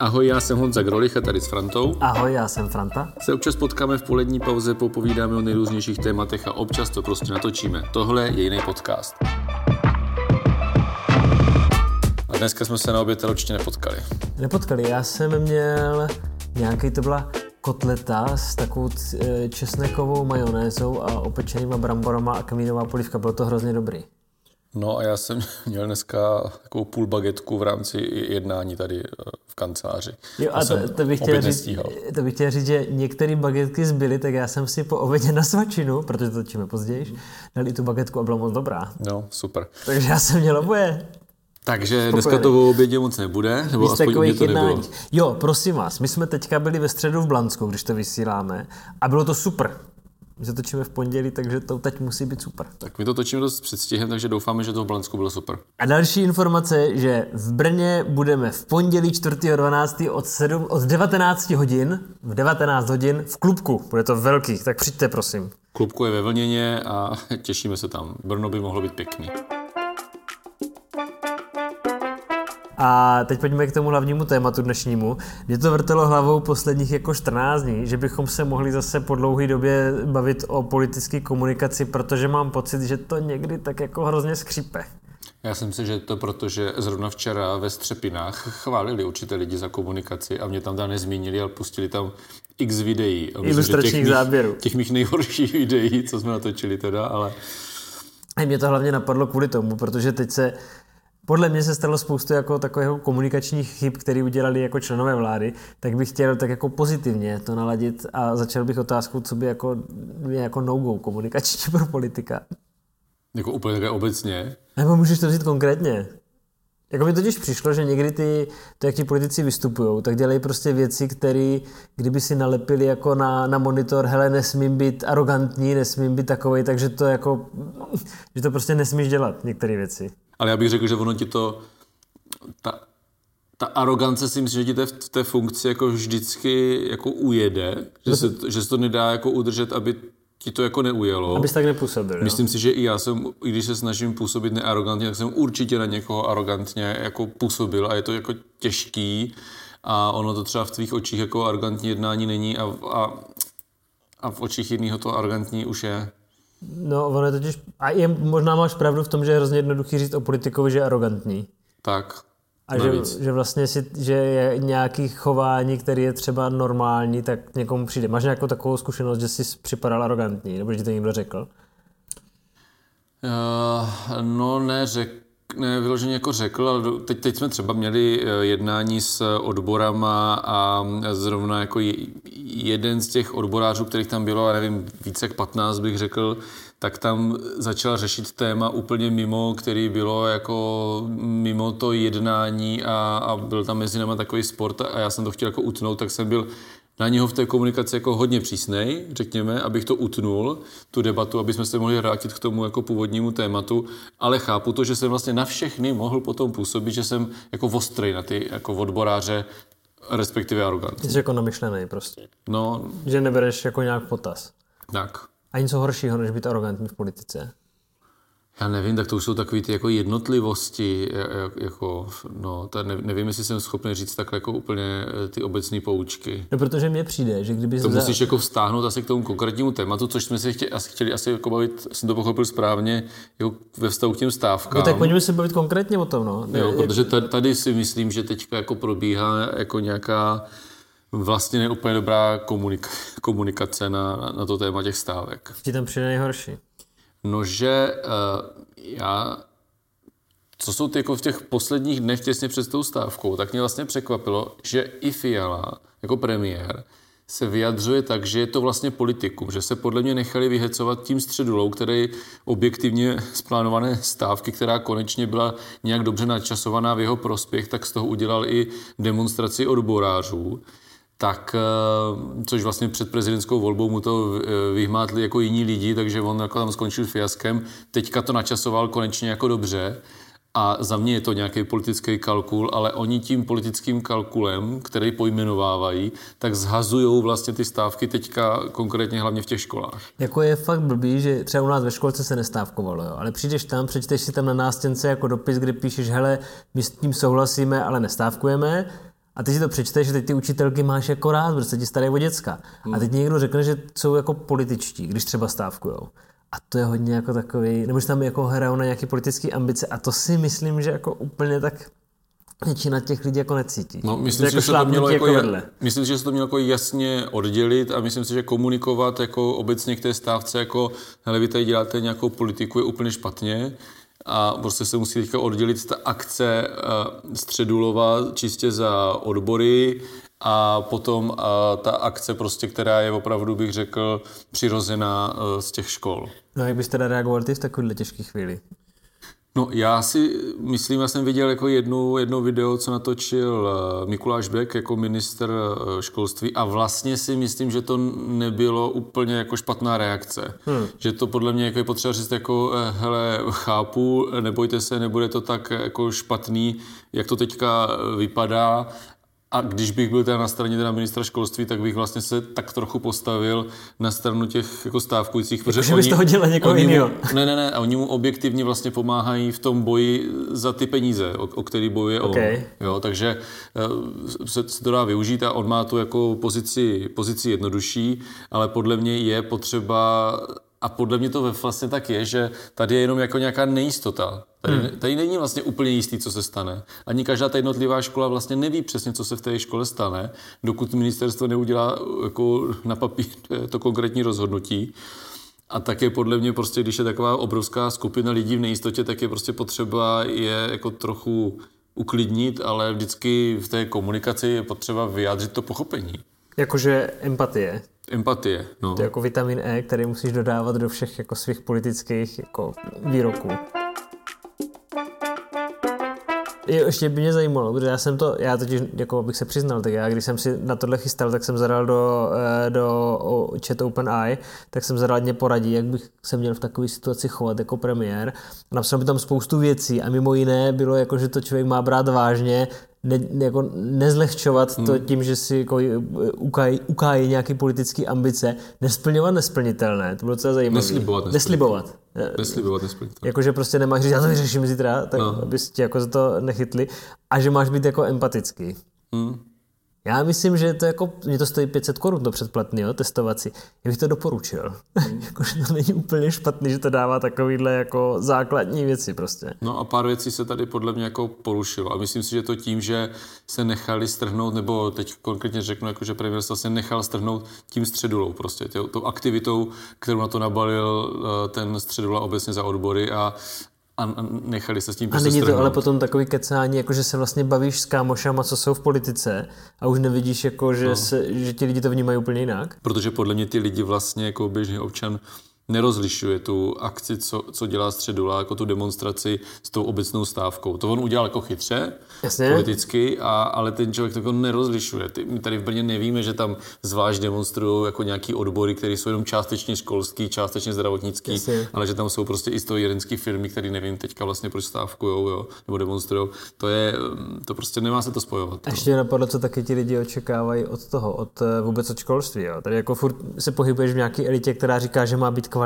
Ahoj, já jsem Honza Grolich a tady s Frantou. Ahoj, já jsem Franta. Se občas potkáme v polední pauze, popovídáme o nejrůznějších tématech a občas to prostě natočíme. Tohle je jiný podcast. A dneska jsme se na oběd určitě nepotkali. Nepotkali, já jsem měl nějaký, to byla kotleta s takovou eh, česnekovou majonézou a opečenýma bramborama a kamínová polivka. Bylo to hrozně dobrý. No a já jsem měl dneska takovou půl bagetku v rámci jednání tady eh, v kanceláři. Jo, a to, to, bych chtěl říct, to bych chtěl říct, že některé bagetky zbyly, tak já jsem si po obědě na svačinu, protože to točíme později, dal i tu bagetku a byla moc dobrá. No, super. Takže já jsem měl oboje. Takže Spokojený. dneska to v obědě moc nebude, nebo Víc aspoň mě to jednání. nebylo. Jo, prosím vás, my jsme teďka byli ve středu v Blansku, když to vysíláme a bylo to super. My se točíme v pondělí, takže to teď musí být super. Tak my to točíme dost předstihem, takže doufáme, že to v Blansku bylo super. A další informace, že v Brně budeme v pondělí 4.12. od, 7, od 19 hodin, v 19 hodin v klubku. Bude to velký, tak přijďte prosím. Klubku je ve Vlněně a těšíme se tam. Brno by mohlo být pěkný. A teď pojďme k tomu hlavnímu tématu dnešnímu. Mě to vrtelo hlavou posledních jako 14 dní, že bychom se mohli zase po dlouhé době bavit o politické komunikaci, protože mám pocit, že to někdy tak jako hrozně skřípe. Já si myslím, že to proto, že zrovna včera ve Střepinách chválili určité lidi za komunikaci a mě tam tam nezmínili, ale pustili tam x videí. Ilustračních těch záběrů. Mých, těch mých nejhorších videí, co jsme natočili teda, ale... A mě to hlavně napadlo kvůli tomu, protože teď se podle mě se stalo spoustu jako takového komunikačních chyb, které udělali jako členové vlády, tak bych chtěl tak jako pozitivně to naladit a začal bych otázkou, co by jako, je jako no-go komunikační pro politika. Jako úplně také obecně? Nebo můžeš to vzít konkrétně? Jako mi totiž přišlo, že někdy ty, to, jak ti politici vystupují, tak dělají prostě věci, které, kdyby si nalepili jako na, na monitor, hele, nesmím být arrogantní, nesmím být takový, takže to jako, že to prostě nesmíš dělat, některé věci. Ale já bych řekl, že ono ti to, ta, ta arogance si myslím, že ti v té funkci jako vždycky jako ujede, že se, že se to nedá jako udržet, aby ti to jako neujelo. Abys tak nepůsobil. Myslím jo? si, že i já jsem, i když se snažím působit nearogantně, tak jsem určitě na někoho arrogantně jako působil a je to jako těžký a ono to třeba v tvých očích jako arrogantní jednání není a, a, a v očích jiného to arrogantní už je. No, ono je totiž... A je, možná máš pravdu v tom, že je hrozně jednoduchý říct o politikovi, že je arrogantní. Tak. A že, že, vlastně si, že je nějaký chování, který je třeba normální, tak někomu přijde. Máš nějakou takovou zkušenost, že jsi připadal arrogantní, nebo že ti to někdo řekl? Uh, no, ne, řek, ne, vyloženě jako řekl, ale teď, teď jsme třeba měli eh, jednání s odborama a zrovna jako jeden z těch odborářů, kterých tam bylo, já nevím, více jak 15 bych řekl, tak tam začal řešit téma úplně mimo, který bylo jako mimo to jednání a, a byl tam mezi náma takový sport a já jsem to chtěl jako utnout, tak jsem byl na něho v té komunikaci jako hodně přísnej, řekněme, abych to utnul, tu debatu, aby jsme se mohli vrátit k tomu jako původnímu tématu, ale chápu to, že jsem vlastně na všechny mohl potom působit, že jsem jako ostrej na ty jako odboráře, respektive arrogantní. Jsi jako namyšlený prostě. No. Že nebereš jako nějak potaz. Tak. A něco horšího, než být arrogantní v politice? Já nevím, tak to už jsou takové ty jako jednotlivosti, jako, no, ta ne, nevím, jestli jsem schopný říct takhle jako úplně eh, ty obecné poučky. No, protože mně přijde, že kdyby... To za... musíš jako vztáhnout asi k tomu konkrétnímu tématu, což jsme se chtěli, asi, chtěli asi jako bavit, jsem to pochopil správně, jako ve vztahu k těm stávkám. No tak pojďme se bavit konkrétně o tom, no. Jo, protože tady si myslím, že teďka jako probíhá jako nějaká vlastně neúplně dobrá komunika- komunikace na, na to téma těch stávek. Ti tam přijde nejhorší? No, že uh, já, co jsou ty jako v těch posledních dnech těsně před tou stávkou, tak mě vlastně překvapilo, že i Fiala jako premiér se vyjadřuje tak, že je to vlastně politikum, že se podle mě nechali vyhecovat tím středulou, který objektivně splánované stávky, která konečně byla nějak dobře načasovaná v jeho prospěch, tak z toho udělal i demonstraci odborářů tak, eh, což vlastně před prezidentskou volbou mu to eh, vyhmátli jako jiní lidi, takže on jako tam skončil fiaskem. Teďka to načasoval konečně jako dobře. A za mě je to nějaký politický kalkul, ale oni tím politickým kalkulem, který pojmenovávají, tak zhazují vlastně ty stávky teďka konkrétně hlavně v těch školách. Jako je fakt blbý, že třeba u nás ve školce se nestávkovalo, jo? ale přijdeš tam, přečteš si tam na nástěnce jako dopis, kde píšeš, hele, my s tím souhlasíme, ale nestávkujeme A ty si to přečteš, že teď ty učitelky máš jako rád, protože ti staré o děcka. A teď někdo řekne, že jsou jako političtí, když třeba stávkujou. A to je hodně jako takový, nebo že tam jako hrajou na nějaké politické ambice a to si myslím, že jako úplně tak většina těch lidí jako necítí. No, myslím to si, jako že se to mělo jako, jako ja- myslím si, že se to mělo jako jasně oddělit a myslím si, že komunikovat jako obecně k té stávce jako hele, vy tady děláte nějakou politiku je úplně špatně a prostě se musí teďka oddělit ta akce uh, Středulova čistě za odbory a potom uh, ta akce prostě, která je opravdu, bych řekl, přirozená uh, z těch škol. No jak bys teda reagoval ty v takovéhle těžké chvíli? No já si myslím, já jsem viděl jako jednu, jedno video, co natočil eh, Mikuláš Bek jako minister eh, školství a vlastně si myslím, že to nebylo úplně jako špatná reakce. Hmm. Že to podle mě jako je potřeba říct jako eh, hele, chápu, nebojte se, nebude to tak jako špatný, jak to teďka vypadá. A když bych byl teda na straně teda ministra školství, tak bych vlastně se tak trochu postavil na stranu těch jako stávkujících. protože že bys to hodil někoho jinýho. ne, ne, ne, a oni mu objektivně vlastně pomáhají v tom boji za ty peníze, o, o který bojuje on. Okay. Jo, takže eh, se, se to dá využít a on má tu jako pozici, pozici jednodušší, ale podle mě je potřeba a podle mě to ve- vlastně tak je, že tady je jenom jako nějaká nejistota. Tady, hmm. tady není vlastně úplně jistý, co se stane. Ani každá ta jednotlivá škola vlastně neví přesně, co se v té škole stane, dokud ministerstvo neudělá jako na papír to konkrétní rozhodnutí. A tak je podle mě prostě, když je taková obrovská skupina lidí v nejistotě, tak je prostě potřeba je jako trochu uklidnit, ale vždycky v té komunikaci je potřeba vyjádřit to pochopení. Jakože empatie. Empatie, no. To je jako vitamin E, který musíš dodávat do všech jako svých politických jako výroků. Jo, ještě by mě zajímalo, protože já jsem to, já totiž, jako bych se přiznal, tak já když jsem si na tohle chystal, tak jsem zadal do, eh, do chat OpenAI, tak jsem zadal mě poradí, jak bych se měl v takové situaci chovat jako premiér. Napsal by tam spoustu věcí a mimo jiné bylo jako, že to člověk má brát vážně, ne, jako nezlehčovat to tím, že si jako eh, ukájí, ukájí nějaké politické ambice, nesplňovat nesplnitelné, to bylo docela zajímavé. Neslibovat Neslibovat. Neslibovat nesplnit. Jakože prostě nemáš říct, já to vyřeším zítra, tak no. abys tě jako za to nechytli. A že máš být jako empatický. Hmm. Já myslím, že to jako, mě to stojí 500 korun to předplatný, jo, testovací. Já bych to doporučil. Hmm. Jakože to není úplně špatný, že to dává takovýhle jako základní věci prostě. No a pár věcí se tady podle mě jako porušilo. A myslím si, že to tím, že se nechali strhnout, nebo teď konkrétně řeknu, jako, že premiér se vlastně nechal strhnout tím středulou prostě, tě, tou aktivitou, kterou na to nabalil eh, ten středula obecně za odbory a, a a nechali se s tím A prostě není to ale potom takový kecání, jako že se vlastně bavíš s kámošama, co jsou v politice a už nevidíš, jako, že, no. se, že ti lidi to vnímají úplně jinak? Protože podle mě ty lidi vlastně jako běžný občan nerozlišuje tu akci, co, co dělá Středula, jako tu demonstraci s tou obecnou stávkou. To on udělal jako chytře, Jasně. politicky, a, ale ten člověk to jako nerozlišuje. Ty, my tady v Brně nevíme, že tam zvlášť demonstrují jako nějaký odbory, které jsou jenom částečně školský, částečně zdravotnický, Jasně. ale že tam jsou prostě i strojírenské firmy, které nevím teďka vlastně proč stávkujou, jo, nebo demonstrují. To je, mm, to prostě nemá se to spojovat. A no. ještě napadlo, co taky ti lidi očekávají od toho, od eh, vůbec od školství. Jo. Tady jako furt se pohybuješ v nějaké elitě, která říká, že má být kvalitní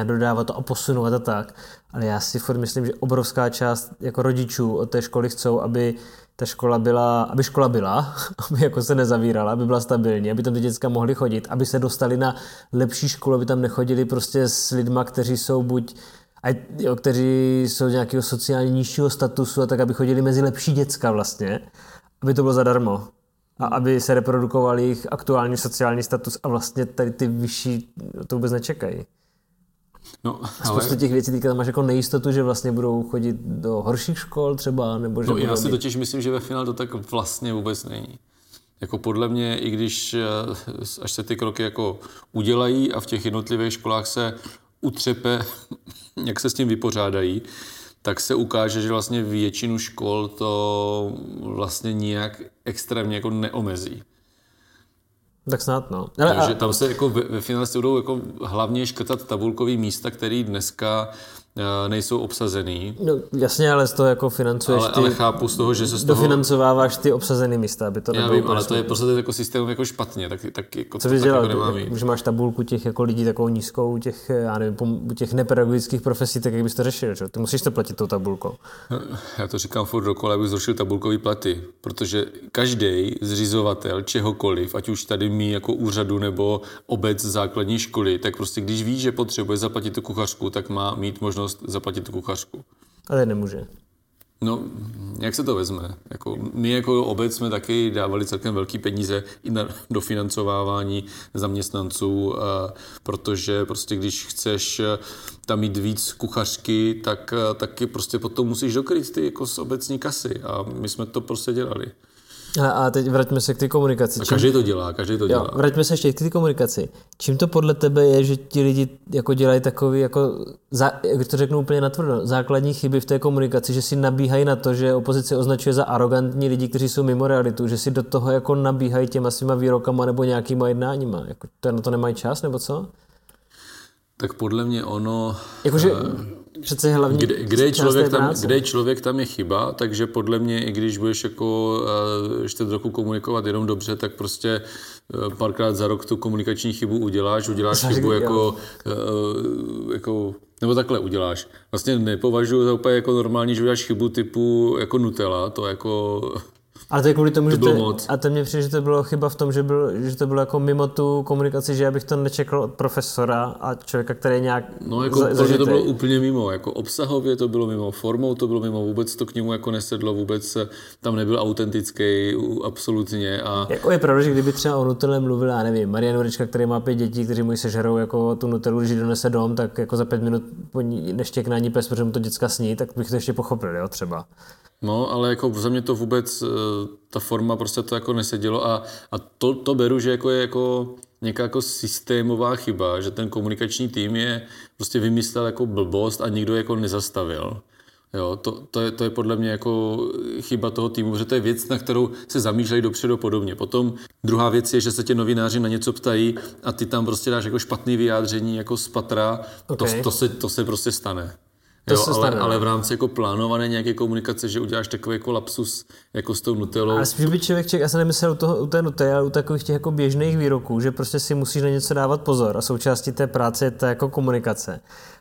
a dodávat to a posunovat a tak. Ale já si furt myslím, že obrovská část jako rodičů od té školy chcou, aby ta škola byla, aby škola byla, aby jako se nezavírala, aby byla stabilní, aby tam ty děcka mohly chodit, aby se dostali na lepší školu, aby tam nechodili prostě s lidma, kteří jsou buď a jo, kteří jsou z nějakého sociálně nižšího statusu a tak, aby chodili mezi lepší děcka vlastně, aby to bylo zadarmo. A aby se reprodukoval jejich aktuální sociální status a vlastně tady ty vyšší to vůbec nečekají. No, Spoustu ale, těch věcí teďka tam máš jako nejistotu, že vlastně budou chodit do horších škol třeba, nebo že no, budou já si mít- totiž myslím, že ve finále to tak vlastně vůbec není. Jako podle mě, i když eh, až se ty kroky jako udělají a v těch jednotlivých školách se utřepe, jak se s tím vypořádají, tak se ukáže, že vlastně většinu škol to vlastně nijak extrémně jako neomezí. Tak snad no. Ale, Takže tam se jako ve, ve finále se budou jako hlavně škrtat tabulkový místa, který dneska nejsou obsazený. No jasně, ale z toho jako financuješ Ale, ty, ale chápu z toho, že se z toho... dofinancováváš ty obsazené místa, aby to Já nebylo vím, ale to je prostě ten jako systém jako špatně, tak, tak jako Co to bys dělal? jako. Že máš tabulku těch jako lidí takovou nízkou, těch, já nevím, u těch nepedagogických profesí, tak jak bys to řešil, že? Ty musíš to platit tou tabulkou. Já to říkám furt dokola, abych zrušil tabulkový platy, protože každý zřizovatel čehokoliv, ať už tady mý jako úřadu nebo obec základní školy, tak prostě když ví, že potřebuje zaplatit tu kuchařku, tak má mít možnost zaplatit tu kuchařku. A teď nemůže. No, jak se to vezme? Jako, my jako obec jsme taky dávali celkem velký peníze i na dofinancovávání zaměstnanců, eh, protože prostě když chceš eh, tam mít víc kuchařky, tak eh, taky prostě potom musíš dokryt ty jako z obecní kasy a my jsme to prostě dělali. A, a teď vraťme se k té komunikaci. A každý to dělá, každý to jo, dělá. vraťme se ještě k té komunikaci. Čím to podle tebe je, že ti lidi jako dělají takový, jako, za, jak to řeknu úplně natvrdo, základní chyby v té komunikaci, že si nabíhají na to, že opozice označuje za arrogantní lidi, kteří jsou mimo realitu, že si do toho jako nabíhají těma svýma výrokama nebo nějakýma jednáníma. Jako, to na to nemají čas, nebo co? Tak podle mě ono... Jakože přece hlavní Kde, kde, je člověk tam, práce. kde je člověk, tam je chyba, takže podle mě, i když budeš jako uh, čtvrt roku komunikovat jenom dobře, tak prostě uh, párkrát za rok tu komunikační chybu uděláš, uděláš Za- chybu jako, uh, jako, nebo takhle uděláš. Vlastně nepovažuji za úplně jako normální, že uděláš chybu typu jako Nutella, to jako Ale to je kvůli tomu, že bylo to, moc. a to mě přijde, že to bylo chyba v tom, že, byl, že to bylo jako mimo tu komunikaci, že já bych to nečekal od profesora a člověka, který je nějak No, jako za- to, že to bylo úplně mimo, jako obsahově to bylo mimo, formou to bylo mimo, vůbec to k němu jako nesedlo, vůbec tam nebyl autentický, absolutně a Jako je pravda, že kdyby třeba o Nutelle mluvil, já nevím, Marian Jurečka, který má pět dětí, kteří mu ji sežerou jako tu Nutellu, když donese dom, tak jako za pět minut po ní neštěkne ani pes, protože mu to děcka sní, tak bych to ještě pochopil, jo, třeba. No, ale jako za mě to vůbec, eh, ta forma prostě to jako nesedělo a, a to, to beru, že jako je jako nějaká jako systémová chyba, že ten komunikační tým je prostě vymyslel jako blbost a nikdo jako nezastavil. Jo, to, to, je, to je podle mě jako chyba toho týmu, že to je věc, na kterou se zamýšlejí dopředu a podobně. Potom druhá věc je, že se tě novináři na něco ptají a ty tam prostě dáš jako špatný vyjádření jako z patra, Ok. to, to, se, to se prostě stane. To jo, se ale, stane, no. ale v rámci jako plánované nějaké komunikace, že uděláš takový jako lapsus jako s tou Nutellou. Ale spíš by člověk ček, já jsem nemyslel u, toho, u té Nutella, ale u takových těch jako běžných výroků, že prostě si musíš na něco dávat pozor a součástí té práce je ta jako komunikace.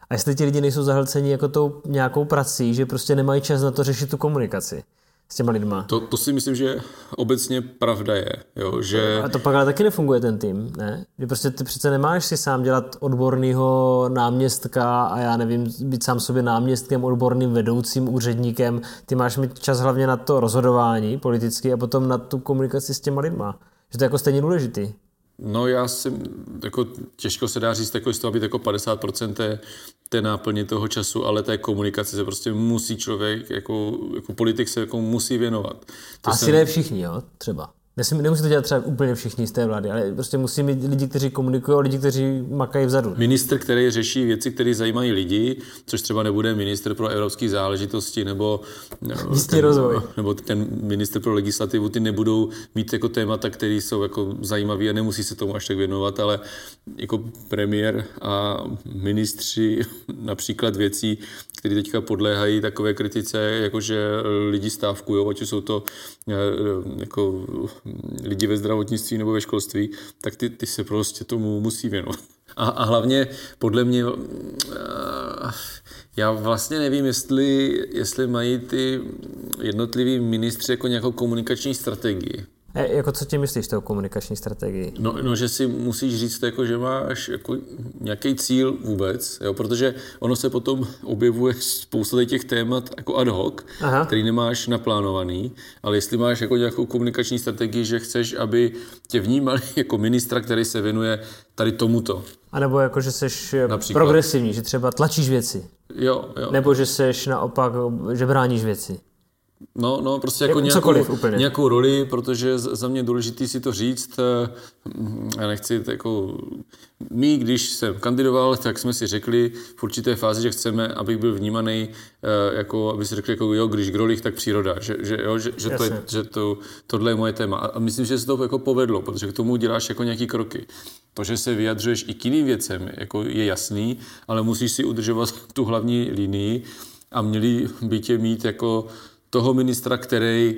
A jestli ti lidi nejsou zahlceni jako tou nějakou prací, že prostě nemají čas na to řešit tu komunikaci s těma lidma. To, to si myslím, že obecně pravda je, jo, že A to pak ale taky nefunguje ten tým, ne? Že prostě ty přece nemáš si sám dělat odborného náměstka a já nevím, být sám sobě náměstkem, odborným vedoucím, úředníkem. Ty máš mít čas hlavně na to rozhodování politicky a potom na tu komunikaci s těma lidma. Že to je jako stejně důležitý. No já si, jako těžko se dá říct, jako z toho být jako 50% té, té náplně toho času, ale té komunikace se prostě musí člověk, jako, jako politik se jako musí věnovat. To Asi jsem- ne všichni, jo, třeba. Nemusí, nemusí to dělat třeba úplně všichni z té vlády, ale prostě musí mít lidi, kteří komunikují a lidi, kteří makají vzadu. Minister, který řeší věci, které zajímají lidi, což třeba nebude minister pro evropské záležitosti nebo, nebo, Místní rozvoj. nebo ten minister pro legislativu, ty nebudou mít jako témata, které jsou jako zajímavé a nemusí se tomu až tak věnovat, ale jako premiér a ministři například věcí, které teďka podléhají takové kritice, jakože lidi stávkují, ať jsou to eh, jako lidi ve zdravotnictví nebo ve školství, tak ty, ty se prostě tomu musí věnovat. A, a hlavně podle mě eh, já vlastně nevím, jestli, jestli mají ty jednotliví ministři jako nějakou komunikační strategii. E, jako co ti myslíš tou komunikační strategii? No, no, že si musíš říct, jako, že máš jako nějaký cíl vůbec, jo, protože ono se potom objevuje spousta těch témat jako ad hoc, Aha. který nemáš naplánovaný, ale jestli máš jako nějakou komunikační strategii, že chceš, aby tě vnímali jako ministra, který se věnuje tady tomuto. A nebo jako, že jsi Například. progresivní, že třeba tlačíš věci. Jo, jo. Nebo že jsi naopak, že bráníš věci. No, no, prostě jako Je- nějakou, úplně. nějakou roli, protože za mě je důležitý si to říct. eh, Já nechci jako... My, když jsem kandidoval, tak jsme si řekli v určité fázi, že chceme, abych byl vnímaný, eh, jako, aby si řekli, jako jo, když grolich, tak příroda. Že, že, jo, že, že, to je, že to, tohle je moje téma. A a myslím, že se to jako povedlo, protože k tomu děláš jako nějaký kroky. To, že se vyjadřuješ i k jiným věcem, jako je jasný, ale musíš si udržovat tu hlavní linii a měli by tě mít jako toho ministra, který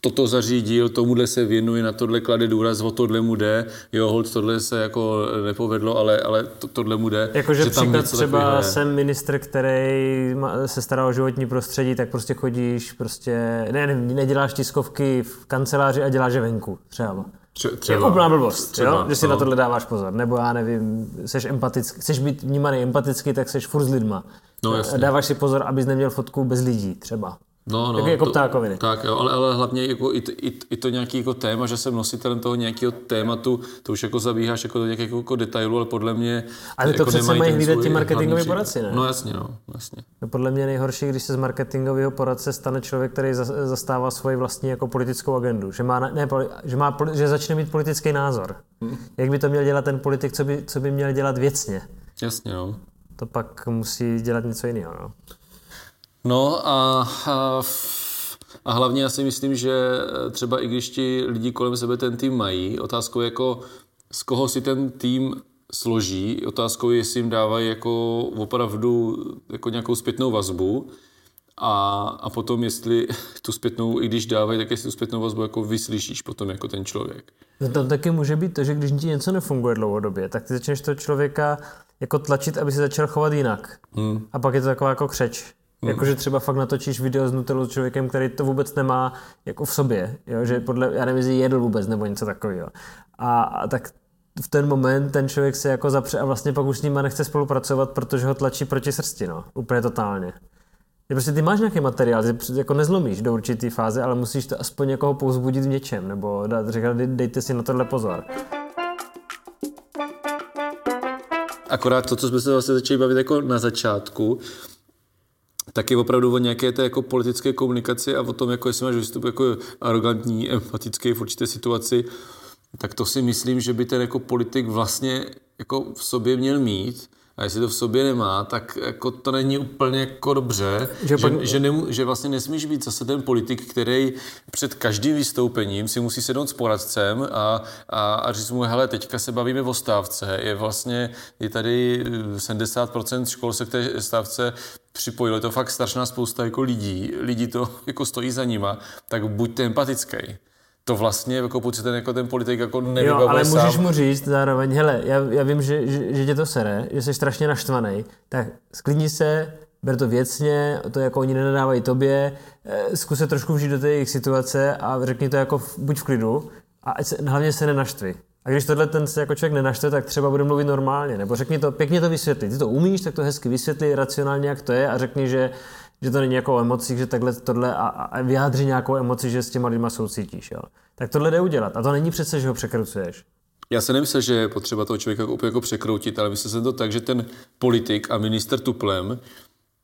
toto zařídil, tomuhle se věnuje, na tohle klade důraz, o tohle mu jde, jo, hold, tohle se jako nepovedlo, ale, ale to, tohle mu jde. Jakože příklad třeba takového je. jsem ministr, který se stará o životní prostředí, tak prostě chodíš, prostě, ne, ne neděláš tiskovky v kanceláři a děláš je venku, třeba. Tře- Je třeba. úplná blbost, Třeba, jo? že si no. na tohle dáváš pozor. Nebo já nevím, seš empatický, chceš být vnímaný empaticky, tak seš furt s lidma. No, jasně. Dáváš si pozor, abys neměl fotku bez lidí, třeba. No, no, Taky jako to- ptákoviny. Tak, jo, ale, ale hlavně jako i, i, i, to nějaký jako téma, že jsem nositelem toho nějakého tématu, to už jako zabíháš jako do nějakého jako detailu, ale podle mě... Ale to jako přece mají hlídat ti marketingoví poradci, ne? No jasně, no, jasně. No podle mě nejhorší, když se z marketingového poradce stane člověk, který za- zastává svoji vlastní jako politickou agendu. Že, má, ne, že, má, že začne mít politický názor. Hmm. Jak by to měl dělat ten politik, co by, co by měl dělat věcně? Jasně, no. To pak musí dělat něco jiného. No. No a, a, a hlavně já si myslím, že třeba i když ti lidi kolem sebe ten tým mají, otázkou je jako z koho si ten tým složí, otázkou je, jestli jim dávají jako opravdu jako nějakou zpětnou vazbu a, a potom jestli tu zpětnou, i když dávají, tak jestli tu zpětnou vazbu jako vyslyšíš potom jako ten člověk. No tam taky může být to, že když ti něco nefunguje dlouhodobě, tak ty začneš toho člověka jako tlačit, aby se začal chovat jinak. Hmm. A pak je to taková jako křeč. Hmm. Jakože třeba fakt natočíš video s Nutellou s člověkem, který to vůbec nemá jako v sobě. Jo? Že podle, já nevím, jestli jedl vůbec nebo něco takového. A, a tak v ten moment ten člověk se jako zapře a vlastně pak už s ním nechce spolupracovat, protože ho tlačí proti srsti, no. Úplně totálně. Že prostě ty máš nějaký materiál, při- jako nezlomíš do určité fáze, ale musíš to aspoň někoho povzbudit v něčem, nebo dát, říkat, "Dej- dejte si na tohle pozor. Akorát to, co jsme se vlastně začali bavit jako na začátku, tak je opravdu o nějaké té jako politické komunikaci a o tom, jako jestli máš výstup jako arrogantní, empatický v určité situaci, tak to si myslím, že by ten jako politik vlastně jako v sobě měl mít. A jestli to v sobě nemá, tak jako to není úplně jako dobře, Že že, pak- že, nemu, že vlastně nesmíš být zase ten politik, který před každým vystoupením si musí sednout s poradcem a, a, a říct mu, hele, teďka se bavíme o stávce, je vlastně, je tady eh, 70% škol se k té stávce připojilo, je to fakt strašná spousta jako lidí, lidi to jako stojí za nima, tak buďte empatický. To vlastně, jako pokud se ten, jako ten politik jako Jo, nevybavuje ale můžeš sám. mu říct zároveň, hele, já, já vím, že, že, že tě to sere, že jsi strašně naštvaný, tak sklidni se, ber to věcně, to jako oni nenadávají tobě, eh, zkus se trošku vžít do té jejich situace a řekni to jako v, buď v klidu a se, hlavně se nenaštvi. A když tohle ten se jako člověk nenaštve, tak třeba bude mluvit normálně, nebo řekni to, pěkně to vysvětli. Ty to umíš, tak to hezky vysvětli, racionálně, jak to je a řekni, že, že to není jako o emocích, že takhle tohle a, a vyjádři nějakou emoci, že s těma lidma soucítíš. Jo. Tak tohle jde udělat. A to není přece, že ho překrucuješ. Já se nemyslel, že je potřeba toho člověka úplně jako překroutit, ale myslel jsem to tak, že ten politik a minister tuplem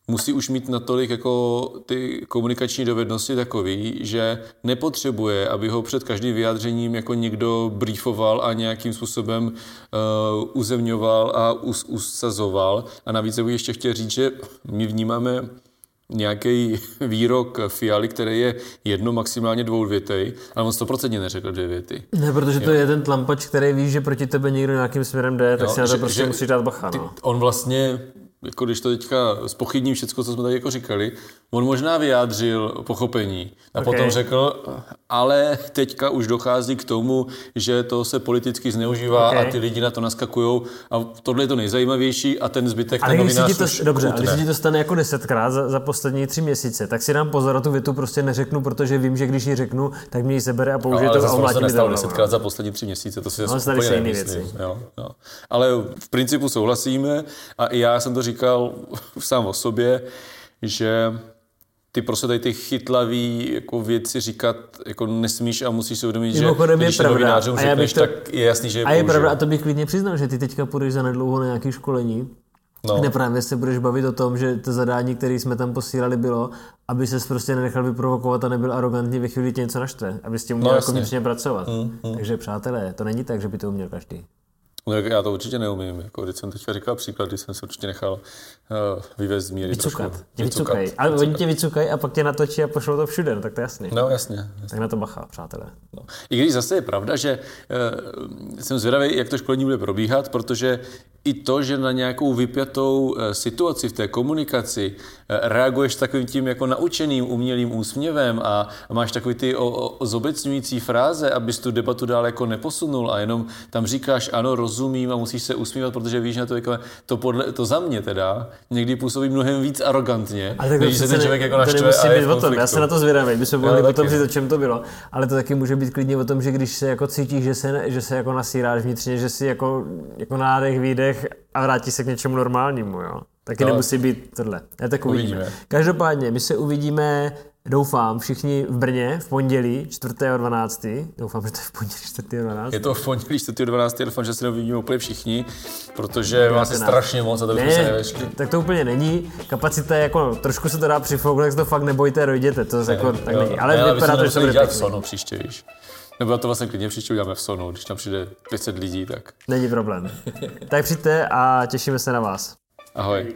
musí už mít natolik jako ty komunikační dovednosti takový, že nepotřebuje, aby ho před každým vyjádřením jako někdo briefoval a nějakým způsobem uh, uzemňoval a us, usazoval. A navíc bych ještě chtěl říct, že my vnímáme nějaký výrok Fialy, který je jedno, maximálně dvouvětej, ale on stoprocentně neřekl dvě věty. Ne, protože to je ten tlampač, který ví, že proti tebe někdo nějakým směrem jde, tak Jo, si na to že- prostě že musíš dát bacha. Ty, No. on vlastně, jako když to teďka spochybním všechno, co jsme tady jako říkali, on možná vyjádřil pochopení a Ok. okay. potom řekl, ale teďka už dochází k tomu, že to se politicky zneužívá Ok. a ty lidi na to naskakují a tohle je to nejzajímavější a ten zbytek Ale ten novinář to, už dobře, ale když ti to stane jako desetkrát za, za poslední tři měsíce, tak si dám pozor a tu větu prostě neřeknu, protože vím, že když ji řeknu, tak mě ji sebere a No, použije ale to a omlátí se mi nestalo to desetkrát za poslední tři měsíce, to si No, zase úplně se jiný nemyslím. věci. Jo, jo. Ale v principu souhlasíme a i já jsem to říkal sám o sobě, že ty prostě tady ty chytlavý jako věci říkat jako nesmíš a musíš si uvědomit, že Mimochodem je když pravda. A já řekneš, to- tak je jasný, že je A je pravda, a to bych klidně přiznal, že ty teďka půjdeš za nedlouho na nějaké školení No. Kde právě se budeš bavit o tom, že to zadání, které jsme tam posílali, bylo, aby se prostě nenechal vyprovokovat a nebyl arrogantní ve chvíli tě něco naštve, aby s tím uměl no, jako vnitřně pracovat. Mm, mm. Takže přátelé, to není tak, že by to uměl každý. No, já to určitě neumím. Jako, když jsem teďka říkal příklad, když jsem se určitě nechal uh, vyvést z míry. Vycukat. Trošku, tě vycukají. Ale oni tě vycukají a pak tě natočí a pošlou to všude, no, tak to je jasný. No jasně. jasně. Tak na to bacha, přátelé. No. I když zase je pravda, že uh, jsem zvědavý, jak to školení bude probíhat, protože i to, že na nějakou vypjatou uh, situaci v té komunikaci reaguješ takovým tím jako naučeným umělým úsměvem a, a máš takový ty o, o, zobecňující fráze, abys tu debatu dál jako neposunul a jenom tam říkáš ano, rozumím a musíš se usmívat, protože víš na to, jako, to, podle, to za mě teda někdy působí mnohem víc arrogantně, ale tak než se ten člověk jako naštve a je o tom. Já se na to zvědavý, my jsme mohli potom říct, o čem to bylo, ale to taky může být klidně o tom, že když se jako cítíš, že se, že se jako nasíráš vnitřně, že si jako, jako nádech, výdech a vrátí se k něčemu normálnímu, jo. Taky no. nemusí být tohle. Já tak uvidíme. uvidíme. Každopádně, my se uvidíme doufám, všichni v Brně v pondělí 4.12. Doufám, že to je v pondělí 4.12. Je to v pondělí 4.12. Doufám, že se neuvidíme úplně všichni, protože vás je strašně moc a to ne, se nevešli. Tak to úplně není. Kapacita je jako, trošku se to dá přifouknout, tak to fakt nebojte, dojděte, to ne, jako, tak jo, není. Ale ne, vypadá to, že to bude v Sonu příště, víš. Nebo to vlastně klidně příště uděláme v Sonu, když tam přijde 500 lidí, tak... Není problém. tak přijďte a těšíme se na vás. Ahoj.